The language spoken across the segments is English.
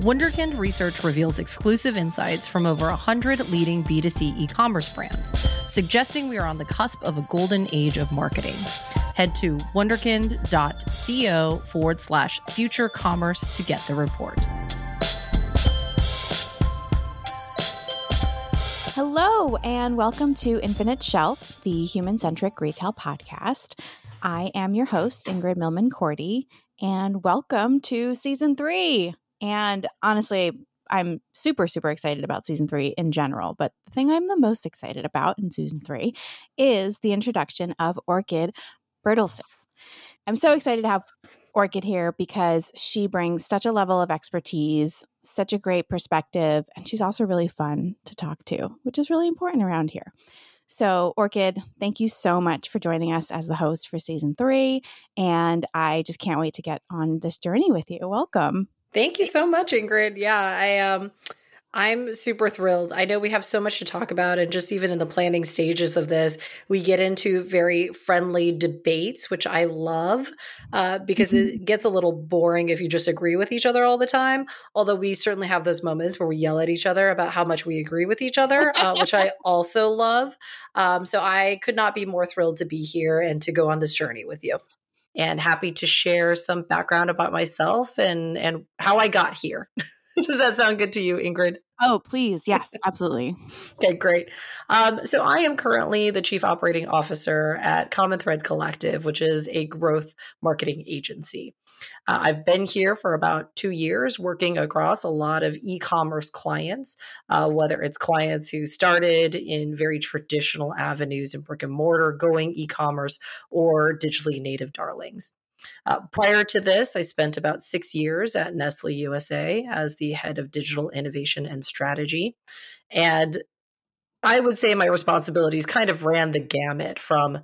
Wunderkind research reveals exclusive insights from over 100 leading B2C e commerce brands, suggesting we are on the cusp of a golden age of marketing. Head to wunderkind.co forward slash future commerce to get the report. Hello, and welcome to Infinite Shelf, the human centric retail podcast. I am your host, Ingrid Milman Cordy, and welcome to season three. And honestly, I'm super, super excited about season three in general. But the thing I'm the most excited about in season three is the introduction of Orchid Bertelsen. I'm so excited to have Orchid here because she brings such a level of expertise, such a great perspective, and she's also really fun to talk to, which is really important around here. So, Orchid, thank you so much for joining us as the host for season three. And I just can't wait to get on this journey with you. Welcome. Thank you so much, Ingrid. Yeah, I um I'm super thrilled. I know we have so much to talk about, and just even in the planning stages of this, we get into very friendly debates, which I love uh, because mm-hmm. it gets a little boring if you just agree with each other all the time. Although we certainly have those moments where we yell at each other about how much we agree with each other, uh, which I also love. Um, so I could not be more thrilled to be here and to go on this journey with you and happy to share some background about myself and and how I got here. Does that sound good to you, Ingrid? Oh, please. Yes, absolutely. okay, great. Um, so, I am currently the chief operating officer at Common Thread Collective, which is a growth marketing agency. Uh, I've been here for about two years working across a lot of e commerce clients, uh, whether it's clients who started in very traditional avenues in brick and mortar, going e commerce, or digitally native darlings. Uh, prior to this, I spent about six years at Nestle USA as the head of digital innovation and strategy. And I would say my responsibilities kind of ran the gamut from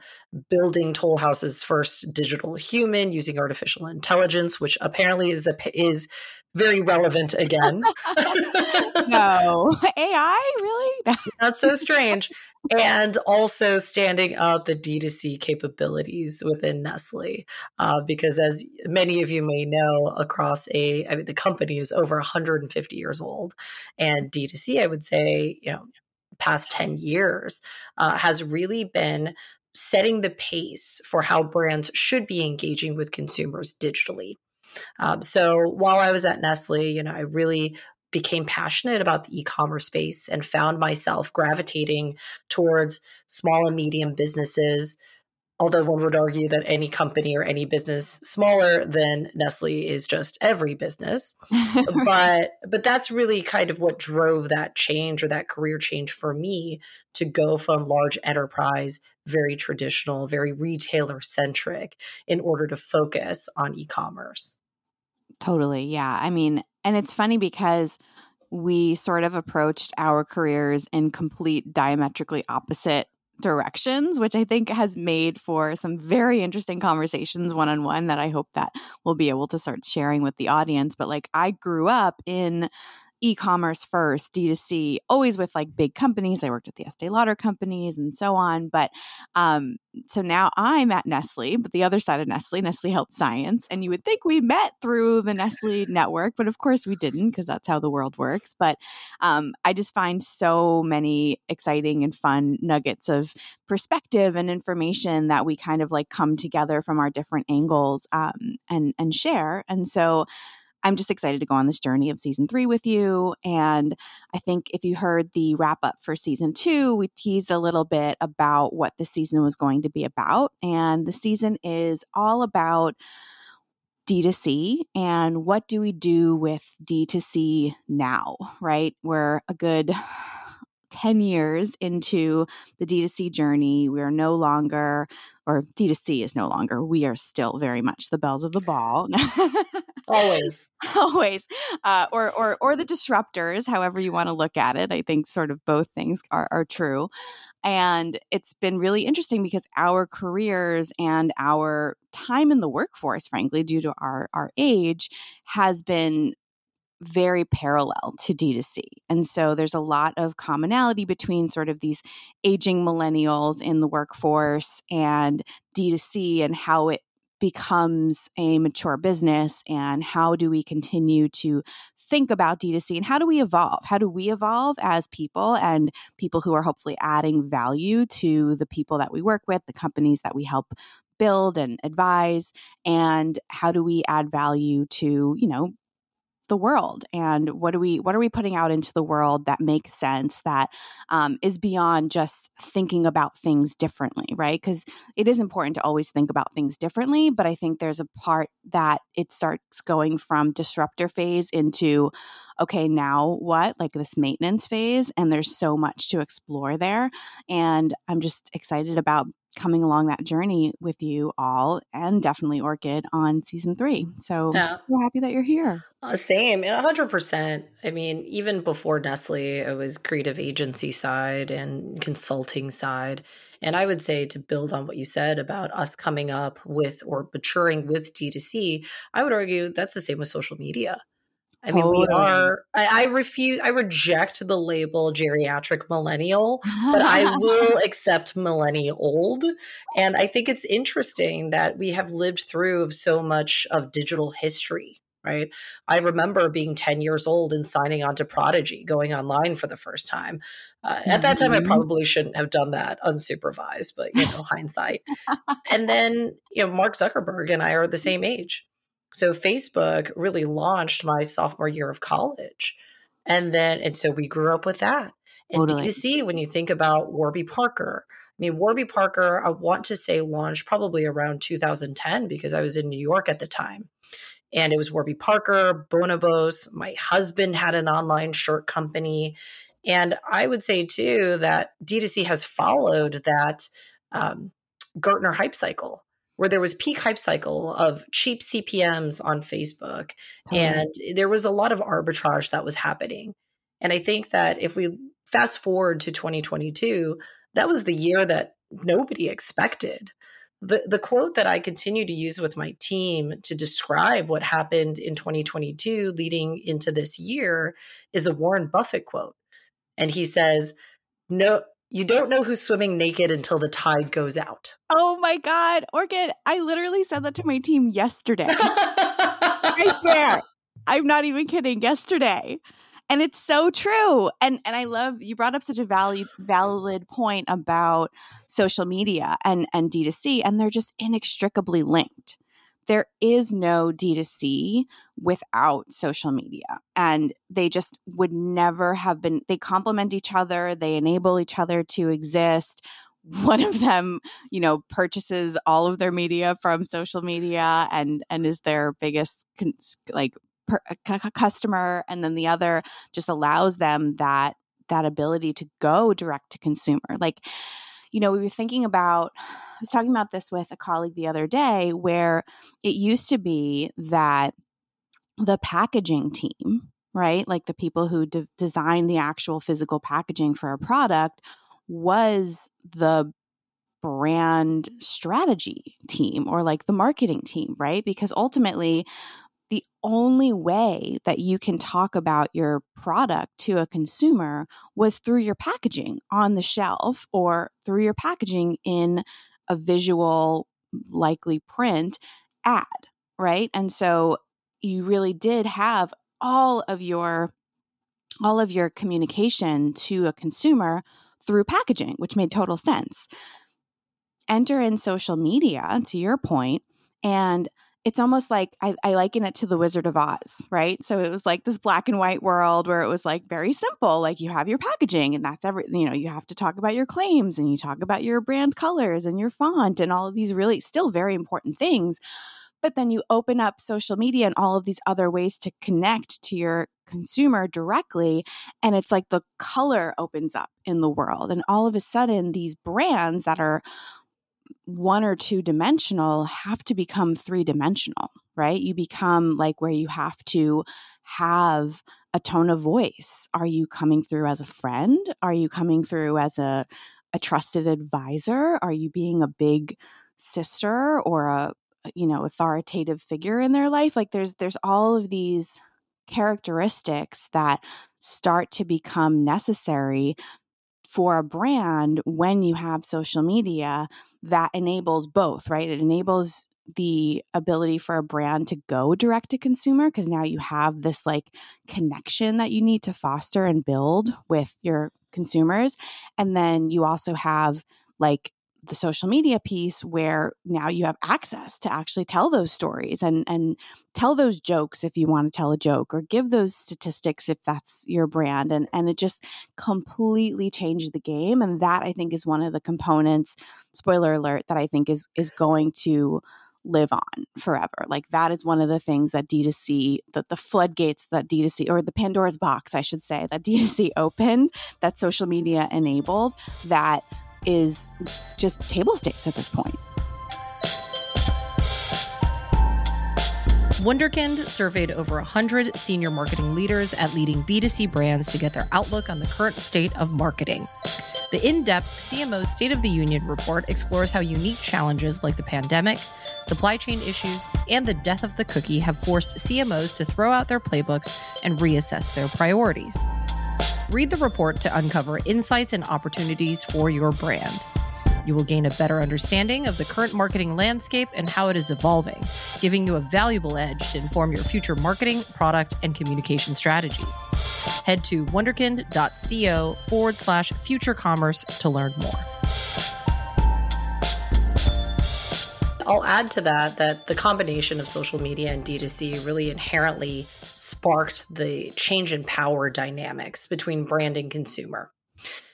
building Toll House's first digital human using artificial intelligence, which apparently is a, is very relevant again. no, AI really? That's so strange. And also standing up the D2C capabilities within Nestle, uh, because as many of you may know, across a, I mean, the company is over 150 years old, and D2C, I would say, you know, past 10 years uh, has really been setting the pace for how brands should be engaging with consumers digitally. Um, so while I was at Nestle, you know, I really became passionate about the e-commerce space and found myself gravitating towards small and medium businesses although one would argue that any company or any business smaller than Nestle is just every business. but but that's really kind of what drove that change or that career change for me to go from large enterprise, very traditional, very retailer centric in order to focus on e-commerce. Totally. Yeah. I mean, and it's funny because we sort of approached our careers in complete diametrically opposite directions, which I think has made for some very interesting conversations one on one that I hope that we'll be able to start sharing with the audience. But like I grew up in e-commerce first, D2C, always with like big companies. I worked at the Estee Lauder companies and so on. But um, so now I'm at Nestle, but the other side of Nestle, Nestle Health Science. And you would think we met through the Nestle network, but of course we didn't because that's how the world works. But um, I just find so many exciting and fun nuggets of perspective and information that we kind of like come together from our different angles um, and and share. And so I'm just excited to go on this journey of season three with you. And I think if you heard the wrap up for season two, we teased a little bit about what the season was going to be about. And the season is all about D2C and what do we do with D2C now, right? We're a good 10 years into the D2C journey, we are no longer, or D2C is no longer, we are still very much the belles of the ball. Always. Always. Uh, or, or, or the disruptors, however you want to look at it. I think sort of both things are, are true. And it's been really interesting because our careers and our time in the workforce, frankly, due to our, our age, has been very parallel to D2C. And so there's a lot of commonality between sort of these aging millennials in the workforce and D2C and how it becomes a mature business and how do we continue to think about D2C and how do we evolve? How do we evolve as people and people who are hopefully adding value to the people that we work with, the companies that we help build and advise and how do we add value to, you know, the world and what are we what are we putting out into the world that makes sense that um, is beyond just thinking about things differently right? Because it is important to always think about things differently but i think there's a part that it starts going from disruptor phase into okay now what? like this maintenance phase and there's so much to explore there and i'm just excited about coming along that journey with you all and definitely Orchid on season three. So, yeah. so happy that you're here. Uh, same, and 100%. I mean, even before Nestle, it was creative agency side and consulting side. And I would say to build on what you said about us coming up with or maturing with D2C, I would argue that's the same with social media. I mean, we are. I, I, refuse. I reject the label geriatric millennial, but I will accept millennial old. And I think it's interesting that we have lived through so much of digital history. Right. I remember being 10 years old and signing on to Prodigy, going online for the first time. Uh, mm-hmm. At that time, I mm-hmm. probably shouldn't have done that unsupervised, but you know, hindsight. and then, you know, Mark Zuckerberg and I are the same age. So Facebook really launched my sophomore year of college. And then, and so we grew up with that. And totally. D2C, when you think about Warby Parker, I mean, Warby Parker, I want to say launched probably around 2010 because I was in New York at the time. And it was Warby Parker, Bonobos. My husband had an online shirt company. And I would say too that D2C has followed that um, Gartner hype cycle where there was peak hype cycle of cheap CPMs on Facebook and there was a lot of arbitrage that was happening. And I think that if we fast forward to 2022, that was the year that nobody expected. The, the quote that I continue to use with my team to describe what happened in 2022 leading into this year is a Warren Buffett quote. And he says, No, you don't know who's swimming naked until the tide goes out. Oh my God. Orchid, I literally said that to my team yesterday. I swear. I'm not even kidding. Yesterday. And it's so true. And and I love you brought up such a valid valid point about social media and and D2C and they're just inextricably linked there is no D2C without social media. And they just would never have been, they complement each other, they enable each other to exist. One of them, you know, purchases all of their media from social media and and is their biggest like per, uh, customer and then the other just allows them that that ability to go direct to consumer. Like you know, we were thinking about, I was talking about this with a colleague the other day where it used to be that the packaging team, right, like the people who de- design the actual physical packaging for a product, was the brand strategy team or like the marketing team, right? Because ultimately, the only way that you can talk about your product to a consumer was through your packaging on the shelf or through your packaging in a visual, likely print ad, right? And so you really did have all of your all of your communication to a consumer through packaging, which made total sense. Enter in social media, to your point, and it's almost like I, I, liken it to the Wizard of Oz, right? So it was like this black and white world where it was like very simple. Like you have your packaging, and that's every, you know, you have to talk about your claims and you talk about your brand colors and your font and all of these really still very important things. But then you open up social media and all of these other ways to connect to your consumer directly. And it's like the color opens up in the world. And all of a sudden, these brands that are one or two dimensional have to become three dimensional, right? You become like where you have to have a tone of voice. Are you coming through as a friend? Are you coming through as a, a trusted advisor? Are you being a big sister or a you know authoritative figure in their life? Like there's there's all of these characteristics that start to become necessary for a brand when you have social media that enables both, right? It enables the ability for a brand to go direct to consumer because now you have this like connection that you need to foster and build with your consumers and then you also have like the social media piece where now you have access to actually tell those stories and and tell those jokes if you want to tell a joke or give those statistics if that's your brand and and it just completely changed the game and that I think is one of the components spoiler alert that I think is is going to live on forever. Like that is one of the things that D2C, that the floodgates that D2C, or the Pandora's box, I should say, that D2C opened, that social media enabled, that is just table stakes at this point. Wunderkind surveyed over 100 senior marketing leaders at leading B2C brands to get their outlook on the current state of marketing. The in depth CMO State of the Union report explores how unique challenges like the pandemic, supply chain issues, and the death of the cookie have forced CMOs to throw out their playbooks and reassess their priorities. Read the report to uncover insights and opportunities for your brand. You will gain a better understanding of the current marketing landscape and how it is evolving, giving you a valuable edge to inform your future marketing, product, and communication strategies. Head to wunderkind.co forward slash future commerce to learn more. I'll add to that that the combination of social media and D2C really inherently sparked the change in power dynamics between brand and consumer.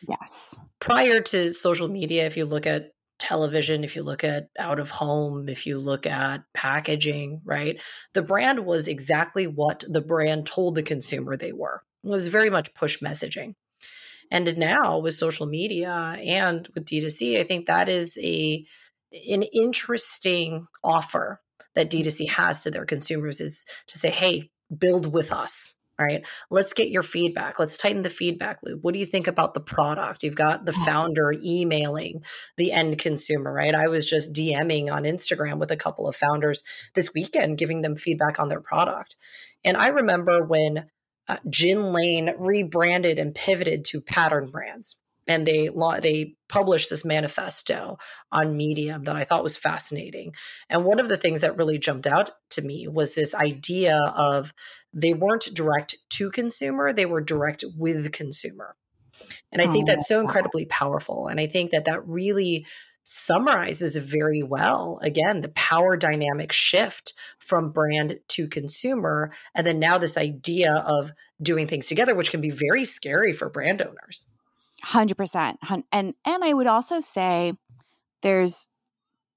Yes. Prior to social media, if you look at television, if you look at out of home, if you look at packaging, right? The brand was exactly what the brand told the consumer they were. It was very much push messaging. And now with social media and with D2C, I think that is a an interesting offer that D2C has to their consumers is to say, hey, build with us right? Let's get your feedback. Let's tighten the feedback loop. What do you think about the product? You've got the founder emailing the end consumer right? I was just dming on instagram with a couple of founders this weekend giving them feedback on their product. And i remember when uh, gin lane rebranded and pivoted to pattern brands and they they published this manifesto on Medium that I thought was fascinating. And one of the things that really jumped out to me was this idea of they weren't direct to consumer, they were direct with consumer. And I think oh, that's so incredibly powerful. And I think that that really summarizes very well again the power dynamic shift from brand to consumer and then now this idea of doing things together which can be very scary for brand owners 100%. And and I would also say there's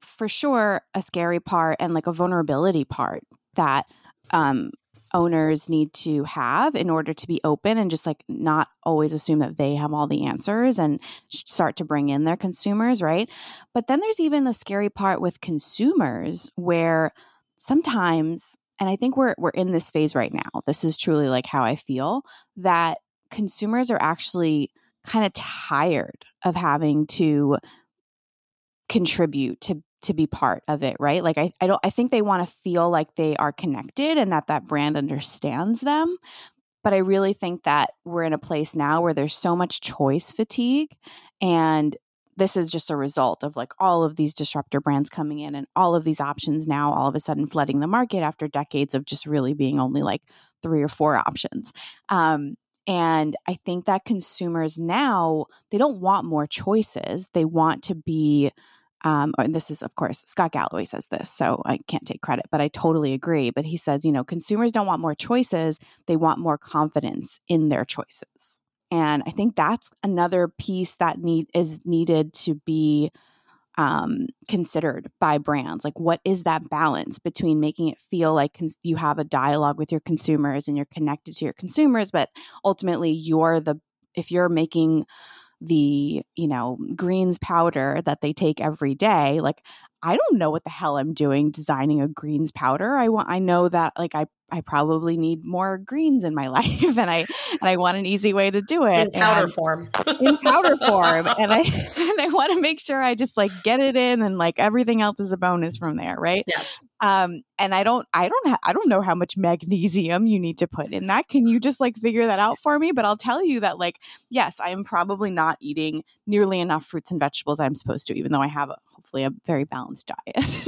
for sure a scary part and like a vulnerability part that um owners need to have in order to be open and just like not always assume that they have all the answers and start to bring in their consumers, right? But then there's even the scary part with consumers where sometimes and I think we're we're in this phase right now. This is truly like how I feel that consumers are actually kind of tired of having to contribute to to be part of it right? Like i, I don't i think they want to feel like they are connected and that that brand understands them but i really think that we're in a place now where there's so much choice fatigue and this is just a result of like all of these disruptor brands coming in and all of these options now all of a sudden flooding the market after decades of just really being only like three or four options. Um, and I think that consumers now, they don't want more choices. They want to be, um, and this is, of course, Scott Galloway says this, so I can't take credit, but I totally agree. But he says, you know, consumers don't want more choices, they want more confidence in their choices. And I think that's another piece that need is needed to be um, considered by brands? Like, what is that balance between making it feel like cons- you have a dialogue with your consumers and you're connected to your consumers, but ultimately you're the, if you're making the, you know, greens powder that they take every day, like, I don't know what the hell I'm doing designing a greens powder. I want I know that like I I probably need more greens in my life and I and I want an easy way to do it. In powder and, form. in powder form. And I and I want to make sure I just like get it in and like everything else is a bonus from there, right? Yes. Um and I don't I don't ha- I don't know how much magnesium you need to put in that. Can you just like figure that out for me? But I'll tell you that like yes, I am probably not eating nearly enough fruits and vegetables I'm supposed to even though I have a hopefully a very balanced diet.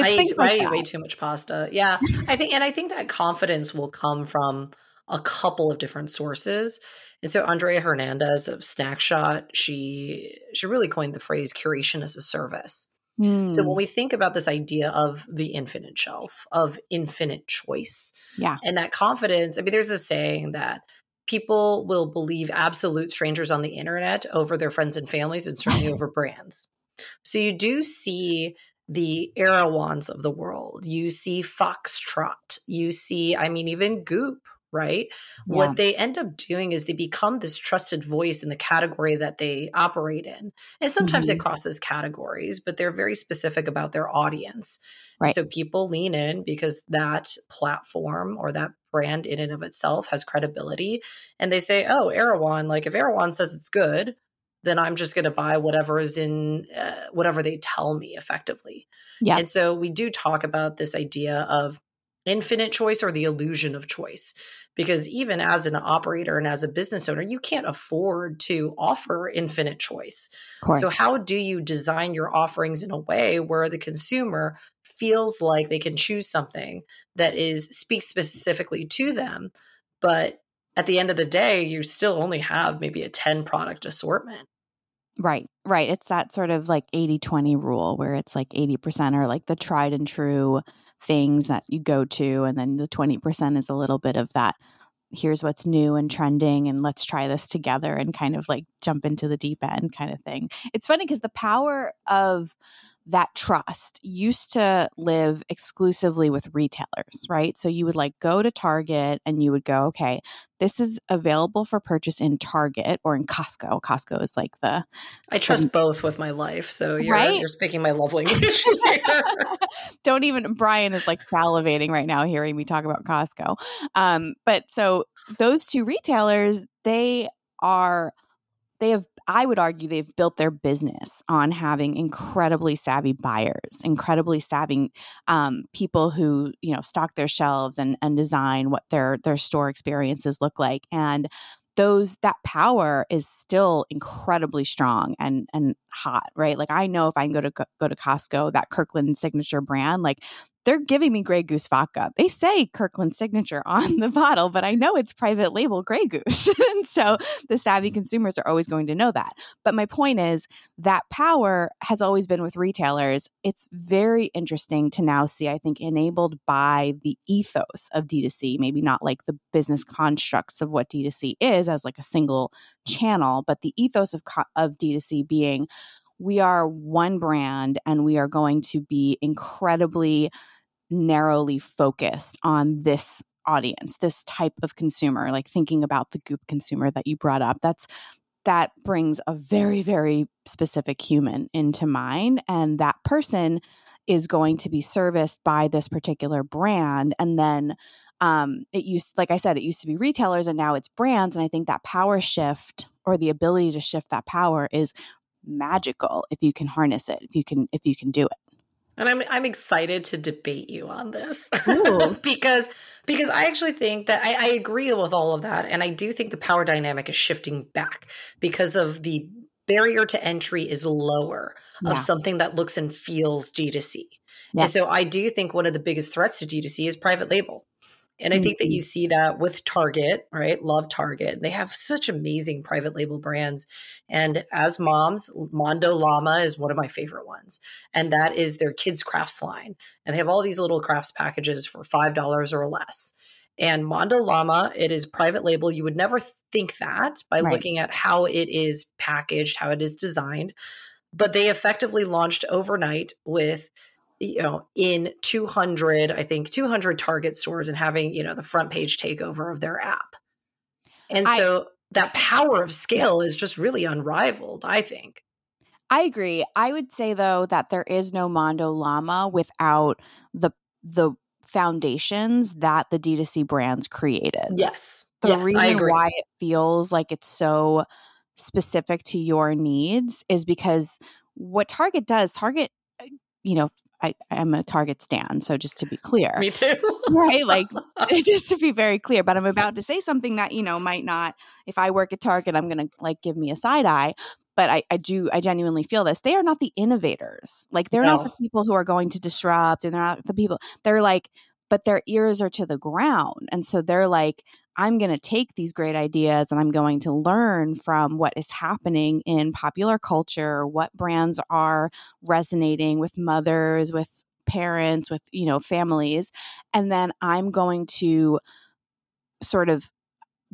I, eat, like I eat way too much pasta. Yeah. I think, and I think that confidence will come from a couple of different sources. And so Andrea Hernandez of Snaxshot, she she really coined the phrase curation as a service. Mm. So when hmm. we think about this idea of the infinite shelf, of infinite choice, yeah, and that confidence, I mean, there's a saying that people will believe absolute strangers on the internet over their friends and families, and certainly over brands. So you do see the Erewhons of the world. You see Foxtrot. You see, I mean, even Goop, right? Yeah. What they end up doing is they become this trusted voice in the category that they operate in. And sometimes mm-hmm. it crosses categories, but they're very specific about their audience. Right. So people lean in because that platform or that brand in and of itself has credibility. And they say, oh, Erewhon, like if Erewhon says it's good, then I'm just going to buy whatever is in uh, whatever they tell me effectively. Yeah. And so we do talk about this idea of infinite choice or the illusion of choice. Because even as an operator and as a business owner, you can't afford to offer infinite choice. So, how do you design your offerings in a way where the consumer feels like they can choose something that is speaks specifically to them, but at the end of the day, you still only have maybe a 10 product assortment. Right, right. It's that sort of like 80 20 rule where it's like 80% are like the tried and true things that you go to and then the 20% is a little bit of that here's what's new and trending and let's try this together and kind of like jump into the deep end kind of thing. It's funny because the power of that trust used to live exclusively with retailers, right? So you would like go to Target and you would go, okay, this is available for purchase in Target or in Costco. Costco is like the I trust the, both with my life. So you're right? you're speaking my love language. Don't even Brian is like salivating right now hearing me talk about Costco. Um, but so those two retailers, they are they have I would argue they've built their business on having incredibly savvy buyers, incredibly savvy um, people who you know stock their shelves and and design what their their store experiences look like. And those that power is still incredibly strong and and hot, right? Like I know if I can go to go to Costco, that Kirkland signature brand, like they're giving me Grey Goose vodka. They say Kirkland signature on the bottle, but I know it's private label Grey Goose. and so the savvy mm. consumers are always going to know that. But my point is that power has always been with retailers. It's very interesting to now see, I think, enabled by the ethos of D2C, maybe not like the business constructs of what D2C is as like a single channel, but the ethos of, of D2C being we are one brand and we are going to be incredibly narrowly focused on this audience, this type of consumer, like thinking about the goop consumer that you brought up. That's that brings a very, very specific human into mind. And that person is going to be serviced by this particular brand. And then um, it used, like I said, it used to be retailers and now it's brands. And I think that power shift or the ability to shift that power is magical if you can harness it, if you can, if you can do it. And I'm I'm excited to debate you on this because because I actually think that I, I agree with all of that, and I do think the power dynamic is shifting back because of the barrier to entry is lower yeah. of something that looks and feels D2C. Yeah. And so I do think one of the biggest threats to D2C is private label. And I think that you mm-hmm. see that with Target, right? Love Target. They have such amazing private label brands. And as moms, Mondo Llama is one of my favorite ones. And that is their kids' crafts line. And they have all these little crafts packages for $5 or less. And Mondo Llama, it is private label. You would never think that by right. looking at how it is packaged, how it is designed. But they effectively launched overnight with you know in 200 i think 200 target stores and having you know the front page takeover of their app. And so I, that power of scale is just really unrivaled i think. I agree. I would say though that there is no mondo llama without the the foundations that the d2c brands created. Yes. The yes, reason why it feels like it's so specific to your needs is because what target does target uh, you know I, am a Target stand. So just to be clear. Me too. right. Like just to be very clear, but I'm about to say something that, you know, might not, if I work at Target, I'm going to like give me a side eye. but I, I do I genuinely feel this. They are not the innovators. Like they're no. not the people who are going to disrupt and they're not the people they're like but their ears are to the ground. And so they're like, I'm going to take these great ideas and I'm going to learn from what is happening in popular culture, what brands are resonating with mothers, with parents, with, you know, families. And then I'm going to sort of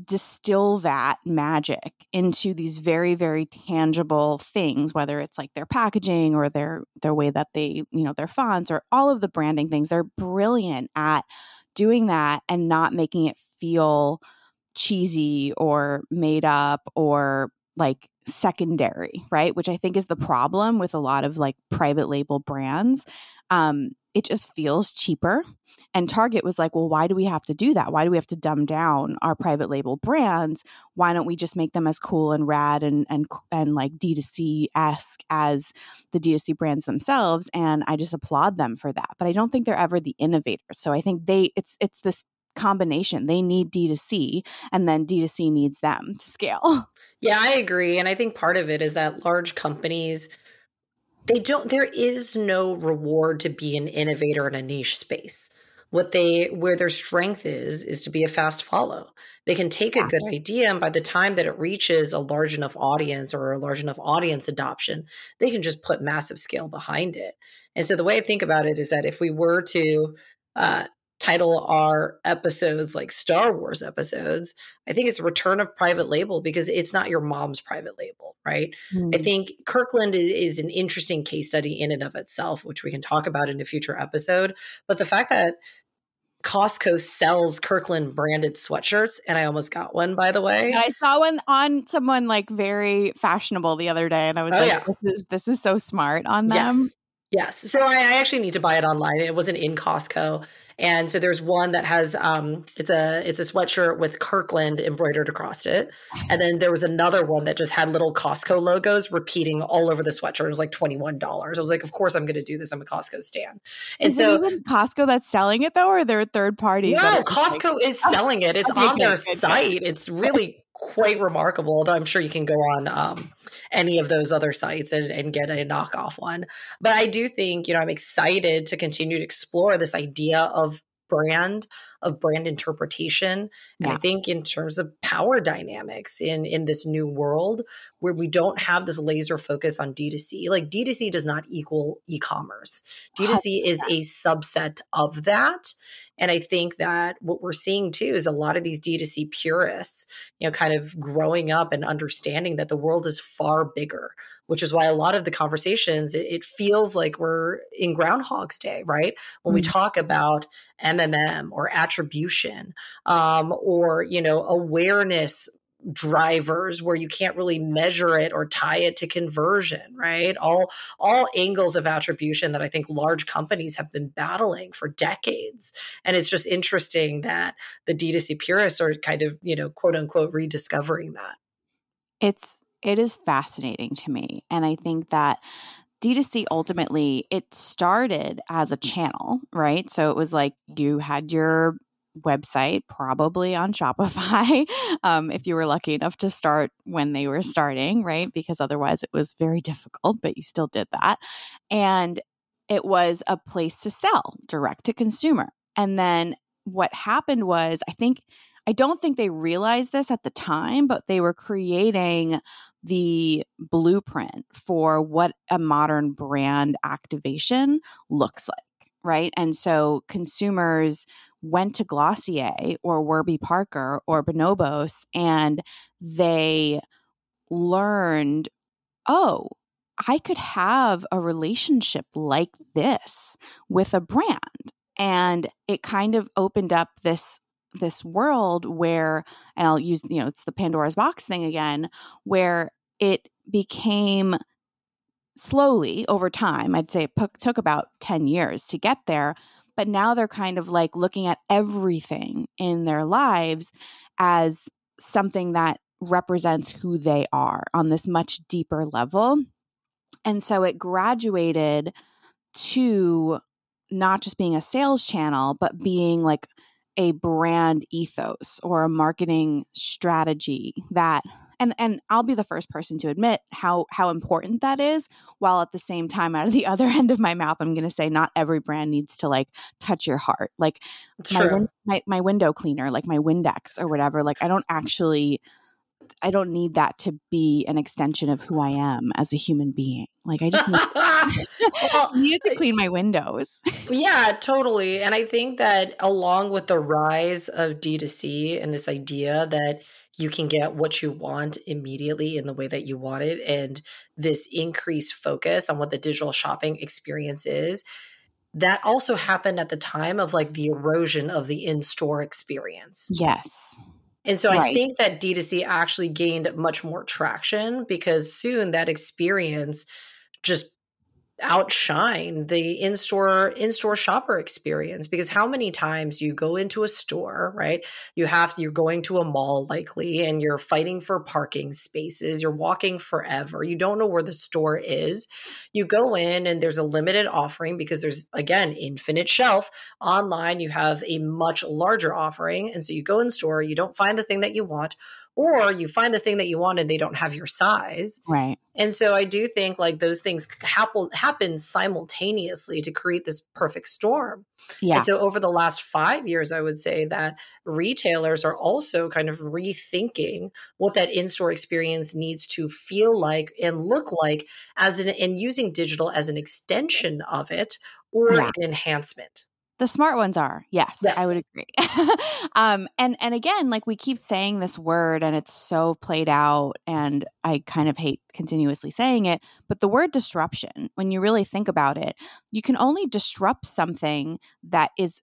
distill that magic into these very very tangible things whether it's like their packaging or their their way that they you know their fonts or all of the branding things they're brilliant at doing that and not making it feel cheesy or made up or like secondary right which i think is the problem with a lot of like private label brands um it just feels cheaper. And Target was like, well, why do we have to do that? Why do we have to dumb down our private label brands? Why don't we just make them as cool and rad and and and like D2C esque as the D2C brands themselves? And I just applaud them for that. But I don't think they're ever the innovators. So I think they it's it's this combination. They need D2C and then D2C needs them to scale. Yeah, I agree. And I think part of it is that large companies they don't there is no reward to be an innovator in a niche space what they where their strength is is to be a fast follow they can take a good idea and by the time that it reaches a large enough audience or a large enough audience adoption they can just put massive scale behind it and so the way i think about it is that if we were to uh, title our episodes like Star Wars episodes, I think it's Return of Private Label because it's not your mom's private label, right? Mm. I think Kirkland is, is, an interesting case study in and of itself, which we can talk about in a future episode. But the fact that Costco sells Kirkland branded sweatshirts, and I almost got one, by the way. I saw one on someone like very fashionable the other day, and I was oh, like, yeah. "This is this is so smart on them." Yes. Yes. So I, I actually need to buy it online. It wasn't in Costco. And so there's one that has um it's a it's a sweatshirt with Kirkland embroidered across it. And then there was another one that just had little Costco logos repeating all over the sweatshirt. It was like $21. I was like, of course I'm gonna do this. I'm a Costco stan. And is so Costco that's selling it though, or they're third parties? No, Costco like, is selling it. It's okay, on their good, site. Good. It's really quite remarkable. Although I'm sure you can go on um, any of those other sites and, and, get a knockoff one. But I do think, you know, I'm excited to continue to explore this idea of brand of brand interpretation and yeah. i think in terms of power dynamics in in this new world where we don't have this laser focus on d2c like d2c does not equal e-commerce d2c is a subset of that and I think that what we're seeing too is a lot of these D2C purists, you know, kind of growing up and understanding that the world is far bigger, which is why a lot of the conversations, it, it feels like we're in Groundhog's Day, right? When we talk about MMM or attribution um, or, you know, awareness drivers where you can't really measure it or tie it to conversion right? All all angles of attribution that i think large companies have been battling for decades. And it's just interesting that the d2c purists are kind of you know quote unquote rediscovering that. It's it is fascinating to me. And i think that D2C ultimately, it started as a channel, right? So it was like you had your website, probably on Shopify, um, if you were lucky enough to start when they were starting, right? Because otherwise it was very difficult, but you still did that. And it was a place to sell direct to consumer. And then what happened was, I think, I don't think they realized this at the time, but they were creating the blueprint for what a modern brand activation looks like right? And so consumers went to Glossier or Warby Parker or Bonobos and they learned, oh, I could have a relationship like this with a brand. And it kind of opened up this this world where and I'll use you know it's the Pandora's box thing again where it became slowly over time I'd say it took about 10 years to get there but now they're kind of like looking at everything in their lives as something that represents who they are on this much deeper level. And so it graduated to not just being a sales channel, but being like a brand ethos or a marketing strategy that And and I'll be the first person to admit how how important that is, while at the same time out of the other end of my mouth I'm going to say not every brand needs to like touch your heart. Like my, my my window cleaner, like my Windex or whatever, like I don't actually I don't need that to be an extension of who I am as a human being. Like I just need, well, need to clean my windows. yeah, totally. And I think that along with the rise of D2C and this idea that you can get what you want immediately in the way that you want it and this increased focus on what the digital shopping experience is that also happened at the time of like the erosion of the in-store experience. Yes. And so right. I think that D2C actually gained much more traction because soon that experience just outshine the in-store in-store shopper experience because how many times you go into a store right you have you're going to a mall likely and you're fighting for parking spaces you're walking forever you don't know where the store is. You go in and there's a limited offering because there's again infinite shelf. Online you have a much larger offering and so you go in store you don't find the thing that you want or you find the thing that you want and they don't have your size. Right. And so I do think like those things happen happen simultaneously to create this perfect storm. Yeah. And so over the last 5 years I would say that retailers are also kind of rethinking what that in-store experience needs to feel like and look like as an and using digital as an extension of it or yeah. an enhancement. The smart ones are. Yes, yes. I would agree. um, and and again, like we keep saying this word and it's so played out and I kind of hate continuously saying it, but the word disruption, when you really think about it, you can only disrupt something that is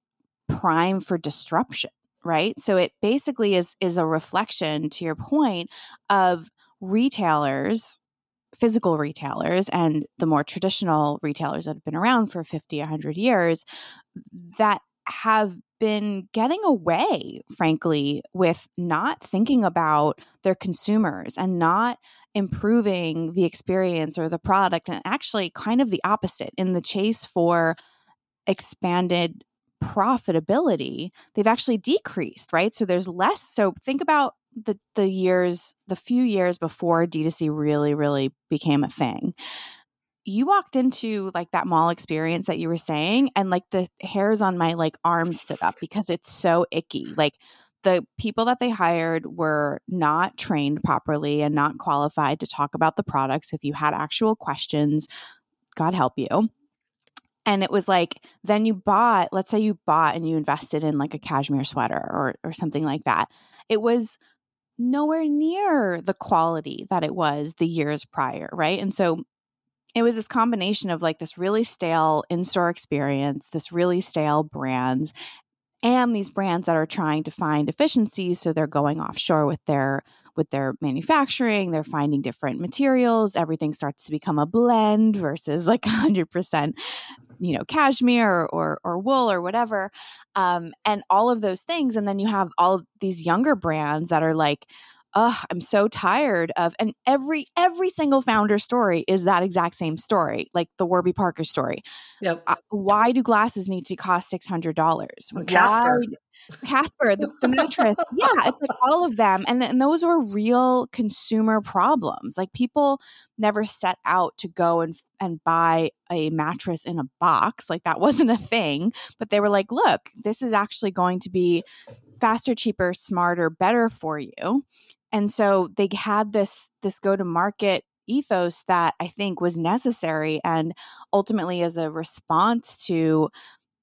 prime for disruption, right? So it basically is is a reflection to your point of retailers physical retailers and the more traditional retailers that have been around for 50 100 years that have been getting away frankly with not thinking about their consumers and not improving the experience or the product and actually kind of the opposite in the chase for expanded profitability they've actually decreased right? So there's less so think about the the years the few years before D2C really really became a thing. You walked into like that mall experience that you were saying and like the hairs on my like arms sit up because it's so icky. Like the people that they hired were not trained properly and not qualified to talk about the products. If you had actual questions god help you. And it was like then you bought let's say you bought and you invested in like a cashmere sweater or or something like that. It was nowhere near the quality that it was the years prior, right? And so it was this combination of like this really stale in store experience, this really stale brands, and these brands that are trying to find efficiencies. So they're going offshore with their with their manufacturing they're finding different materials everything starts to become a blend versus like 100% you know cashmere or or wool or whatever um, and all of those things and then you have all these younger brands that are like oh i'm so tired of and every every single founder story is that exact same story like the warby parker story. Yep. Uh, why do glasses need to cost $600 casper. Casper the, the mattress yeah it's like all of them and, and those were real consumer problems like people never set out to go and and buy a mattress in a box like that wasn't a thing but they were like look this is actually going to be faster cheaper smarter better for you and so they had this this go to market ethos that I think was necessary and ultimately as a response to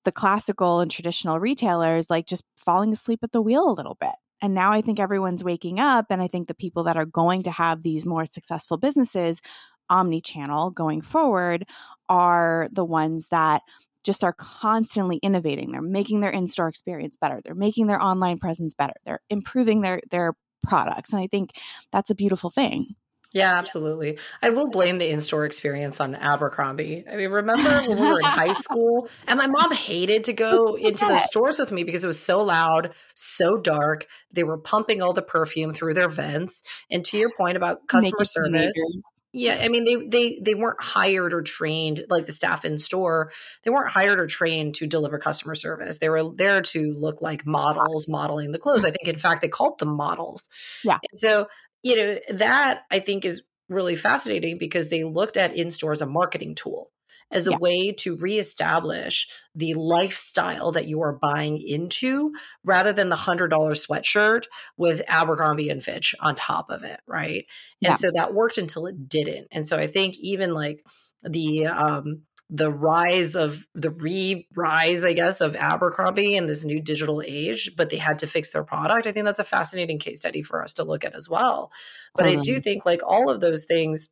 the classical and traditional retailers like just falling asleep at the wheel a little bit. And now I think everyone's waking up and I think the people that are going to have these more successful businesses omni-channel going forward are the ones that just are constantly innovating. They're making their in-store experience better. They're making their online presence better. They're improving their their products. And I think that's a beautiful thing. Yeah, absolutely. I will blame the in-store experience on Abercrombie. I mean, remember when we were in high school and my mom hated to go into the stores with me because it was so loud, so dark. They were pumping all the perfume through their vents. And to your point about customer service, yeah, I mean they they they weren't hired or trained like the staff in store. They weren't hired or trained to deliver customer service. They were there to look like models modeling the clothes. I think in fact they called them models. Yeah. And so you know, that I think is really fascinating because they looked at in store as a marketing tool as a yeah. way to reestablish the lifestyle that you are buying into rather than the $100 sweatshirt with Abercrombie and Fitch on top of it, right? And yeah. so that worked until it didn't. And so I think even like the um the rise of the re-rise, I guess, of Abercrombie in this new digital age, but they had to fix their product. I think that's a fascinating case study for us to look at as well. But I do think like all of those things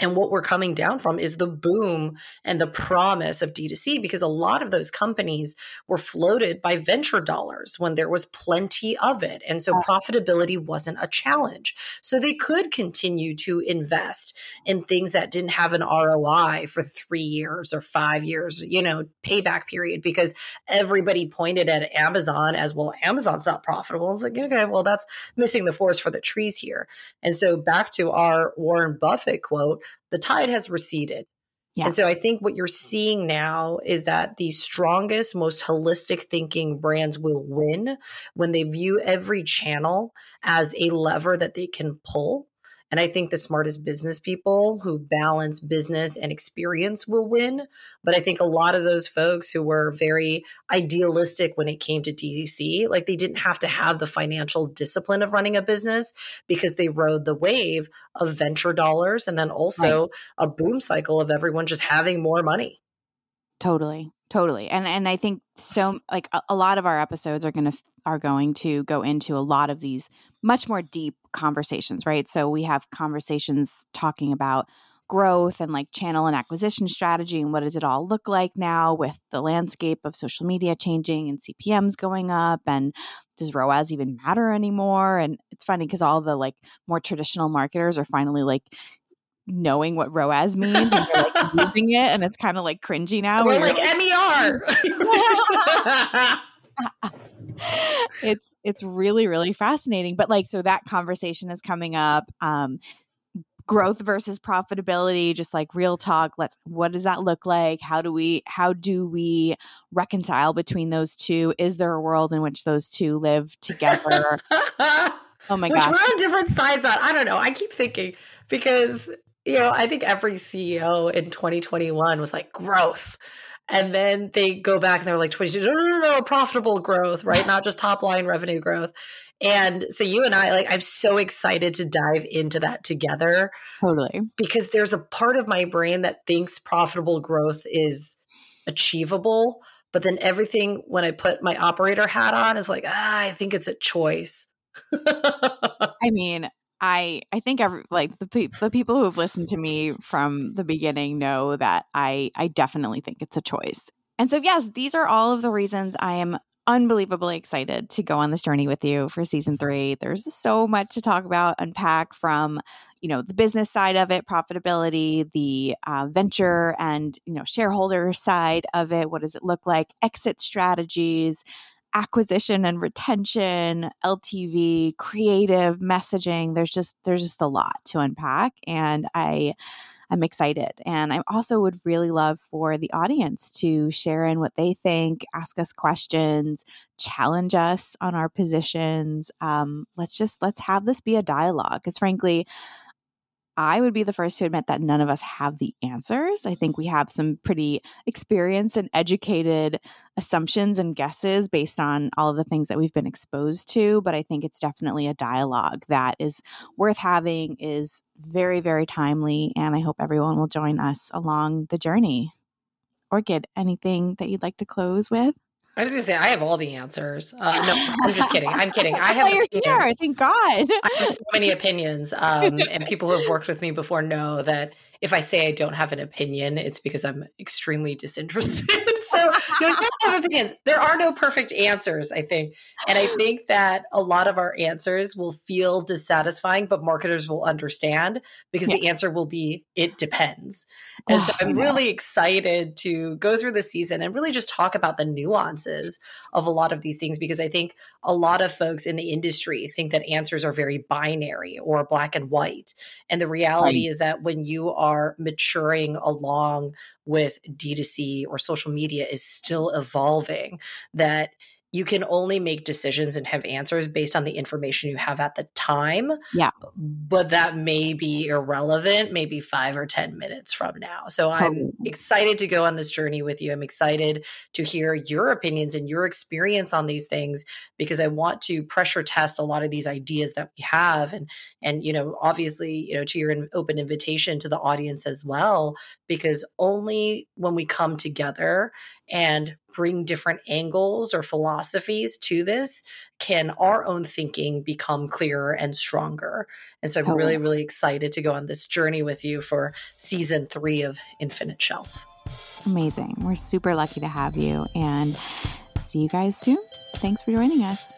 and what we're coming down from is the boom and the promise of D2C because a lot of those companies were floated by venture dollars when there was plenty of it. And so profitability wasn't a challenge. So they could continue to invest in things that didn't have an ROI for three years or five years, you know, payback period because everybody pointed at Amazon as well, Amazon's not profitable. It's like, okay, well, that's missing the forest for the trees here. And so back to our Warren Buffett quote the tide has receded. Yeah. And so I think what you're seeing now is that the strongest, most holistic thinking brands will win when they view every channel as a lever that they can pull and I think the smartest business people who balance business and experience will win. But I think a lot of those folks who were very idealistic when it came to DTC, like they didn't have to have the financial discipline of running a business because they rode the wave of venture dollars and then also right. a boom cycle of everyone just having more money. Totally. Totally. And and I think so like a, a lot of our episodes are going to are going to go into a lot of these much more deep conversations, right? So we have conversations talking about growth and like channel and acquisition strategy and what does it all look like now with the landscape of social media changing and CPMs going up and does ROAS even matter anymore? And it's funny because all the like more traditional marketers are finally like knowing what ROAS means and they're like using it and it's kind of like cringy now. We're like, like MER. it's it's really really fascinating but like so that conversation is coming up um growth versus profitability just like real talk let's what does that look like how do we how do we reconcile between those two is there a world in which those two live together oh my gosh we're on different sides on i don't know i keep thinking because you know i think every ceo in 2021 was like growth and then they go back and they're like 22 no, no, no, no, profitable growth, right? Not just top line revenue growth. And so you and I, like, I'm so excited to dive into that together. Totally. Because there's a part of my brain that thinks profitable growth is achievable. But then everything, when I put my operator hat on, is like, ah, I think it's a choice. I mean, I I think every like the pe- the people who have listened to me from the beginning know that I I definitely think it's a choice. And so yes, these are all of the reasons I am unbelievably excited to go on this journey with you for season 3. There's so much to talk about, unpack from, you know, the business side of it, profitability, the uh, venture and, you know, shareholder side of it, what does it look like, exit strategies, acquisition and retention, LTV, creative messaging. There's just there's just a lot to unpack and I I'm excited. And I also would really love for the audience to share in what they think, ask us questions, challenge us on our positions. Um, let's just let's have this be a dialogue. Because frankly, I would be the first to admit that none of us have the answers. I think we have some pretty experienced and educated assumptions and guesses based on all of the things that we've been exposed to. But I think it's definitely a dialogue that is worth having, is very, very timely. And I hope everyone will join us along the journey. Orchid, anything that you'd like to close with? I was gonna say I have all the answers. Uh, no, I'm just kidding. I'm kidding. I have you're opinions. here. Thank God. I have so many opinions, um, and people who have worked with me before know that if I say I don't have an opinion, it's because I'm extremely disinterested. so you don't have opinions. There are no perfect answers, I think, and I think that a lot of our answers will feel dissatisfying, but marketers will understand because yeah. the answer will be it depends. And oh, so I'm really excited to go through the season and really just talk about the nuances of a lot of these things because I think a lot of folks in the industry think that answers are very binary or black and white. And the reality right. is that when you are maturing along with D2C or social media is still evolving, that you can only make decisions and have answers based on the information you have at the time. Yeah. But that may be irrelevant maybe five or 10 minutes from now. So totally. I'm excited to go on this journey with you. I'm excited to hear your opinions and your experience on these things because I want to pressure test a lot of these ideas that we have. And, and, you know, obviously, you know, to your open invitation to the audience as well, because only when we come together and bring different angles or philosophies to this can our own thinking become clearer and stronger. And so I'm oh. really, really excited to go on this journey with you for season three of Infinite Shelf. Amazing. We're super lucky to have you and see you guys soon. Thanks for joining us.